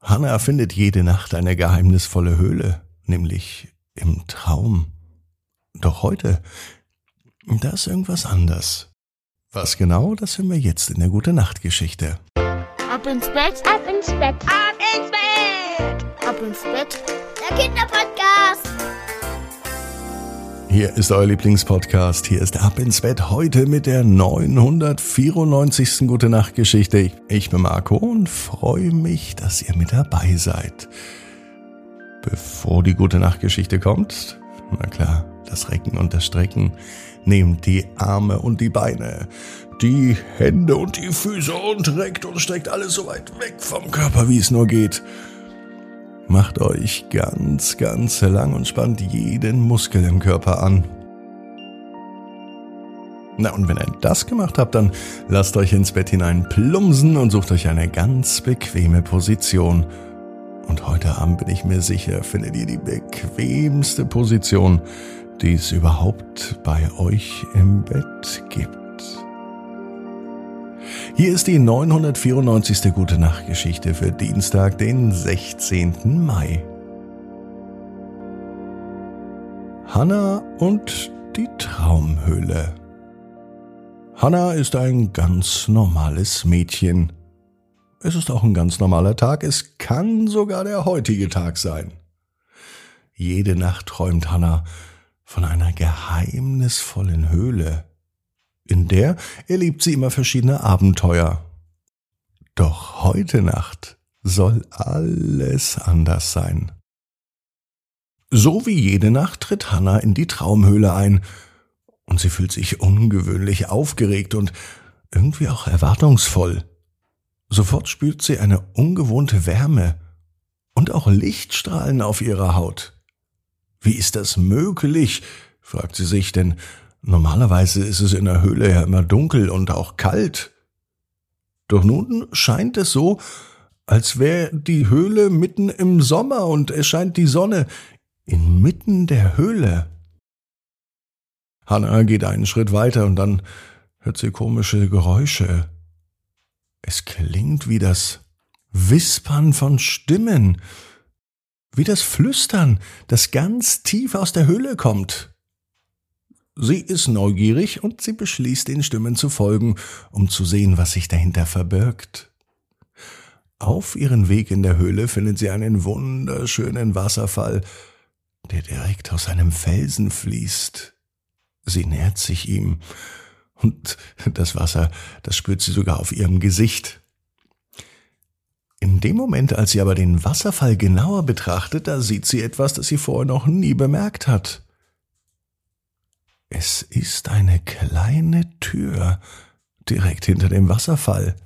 Hannah findet jede Nacht eine geheimnisvolle Höhle, nämlich im Traum. Doch heute, da ist irgendwas anders. Was genau, das hören wir jetzt in der Gute Nacht Geschichte. Ab ins Bett, ab ins Bett, ab ins Bett, ab ins Bett. Der Kinderpodcast. Hier ist euer Lieblingspodcast. Hier ist Ab ins Bett heute mit der 994. Gute Nacht Geschichte. Ich bin Marco und freue mich, dass ihr mit dabei seid. Bevor die Gute Nacht Geschichte kommt, na klar, das Recken und das Strecken, nehmt die Arme und die Beine, die Hände und die Füße und reckt und streckt alles so weit weg vom Körper, wie es nur geht. Macht euch ganz, ganz lang und spannt jeden Muskel im Körper an. Na und wenn ihr das gemacht habt, dann lasst euch ins Bett hinein plumsen und sucht euch eine ganz bequeme Position. Und heute Abend bin ich mir sicher, findet ihr die bequemste Position, die es überhaupt bei euch im Bett gibt. Hier ist die 994. Gute Nacht Geschichte für Dienstag, den 16. Mai. Hanna und die Traumhöhle. Hanna ist ein ganz normales Mädchen. Es ist auch ein ganz normaler Tag, es kann sogar der heutige Tag sein. Jede Nacht träumt Hanna von einer geheimnisvollen Höhle. In der erlebt sie immer verschiedene Abenteuer. Doch heute Nacht soll alles anders sein. So wie jede Nacht tritt Hanna in die Traumhöhle ein, und sie fühlt sich ungewöhnlich aufgeregt und irgendwie auch erwartungsvoll. Sofort spürt sie eine ungewohnte Wärme und auch Lichtstrahlen auf ihrer Haut. Wie ist das möglich? fragt sie sich, denn Normalerweise ist es in der Höhle ja immer dunkel und auch kalt. Doch nun scheint es so, als wäre die Höhle mitten im Sommer und es scheint die Sonne inmitten der Höhle. Hannah geht einen Schritt weiter und dann hört sie komische Geräusche. Es klingt wie das Wispern von Stimmen, wie das Flüstern, das ganz tief aus der Höhle kommt. Sie ist neugierig und sie beschließt, den Stimmen zu folgen, um zu sehen, was sich dahinter verbirgt. Auf ihren Weg in der Höhle findet sie einen wunderschönen Wasserfall, der direkt aus einem Felsen fließt. Sie nähert sich ihm, und das Wasser, das spürt sie sogar auf ihrem Gesicht. In dem Moment, als sie aber den Wasserfall genauer betrachtet, da sieht sie etwas, das sie vorher noch nie bemerkt hat. Es ist eine kleine Tür direkt hinter dem Wasserfall.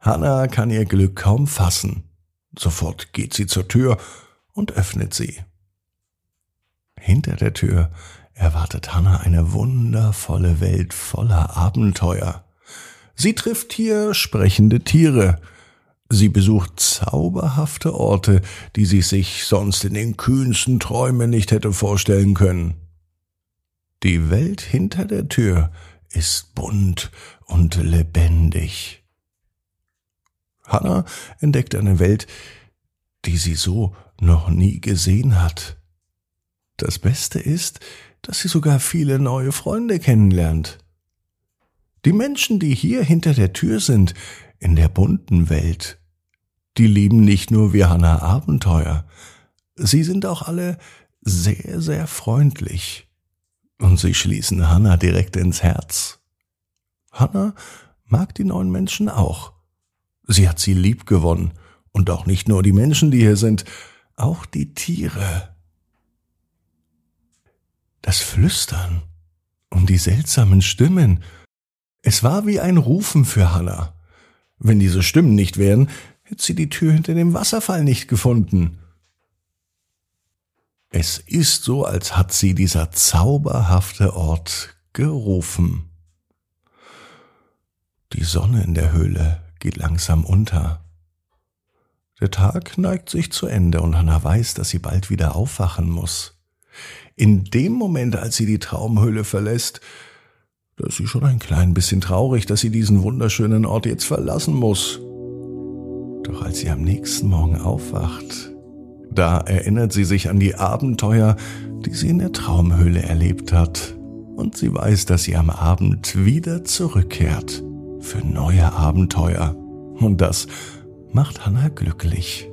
Hanna kann ihr Glück kaum fassen. Sofort geht sie zur Tür und öffnet sie. Hinter der Tür erwartet Hanna eine wundervolle Welt voller Abenteuer. Sie trifft hier sprechende Tiere. Sie besucht zauberhafte Orte, die sie sich sonst in den kühnsten Träumen nicht hätte vorstellen können. Die Welt hinter der Tür ist bunt und lebendig. Hannah entdeckt eine Welt, die sie so noch nie gesehen hat. Das Beste ist, dass sie sogar viele neue Freunde kennenlernt. Die Menschen, die hier hinter der Tür sind, in der bunten Welt, die lieben nicht nur wie Hannah Abenteuer, sie sind auch alle sehr, sehr freundlich und sie schließen Hannah direkt ins Herz. Hannah mag die neuen Menschen auch. Sie hat sie lieb gewonnen und auch nicht nur die Menschen, die hier sind, auch die Tiere. Das Flüstern und die seltsamen Stimmen, es war wie ein Rufen für Hannah. Wenn diese Stimmen nicht wären, hätte sie die Tür hinter dem Wasserfall nicht gefunden. Es ist so, als hat sie dieser zauberhafte Ort gerufen. Die Sonne in der Höhle geht langsam unter. Der Tag neigt sich zu Ende und Hannah weiß, dass sie bald wieder aufwachen muss. In dem Moment, als sie die Traumhöhle verlässt, da ist sie schon ein klein bisschen traurig, dass sie diesen wunderschönen Ort jetzt verlassen muss. Doch als sie am nächsten Morgen aufwacht, da erinnert sie sich an die Abenteuer, die sie in der Traumhöhle erlebt hat. Und sie weiß, dass sie am Abend wieder zurückkehrt für neue Abenteuer. Und das macht Hannah glücklich.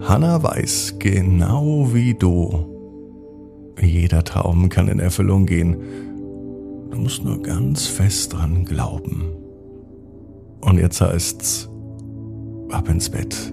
Hannah weiß, genau wie du, jeder Traum kann in Erfüllung gehen. Du musst nur ganz fest dran glauben. Und jetzt heißt's, ab ins Bett.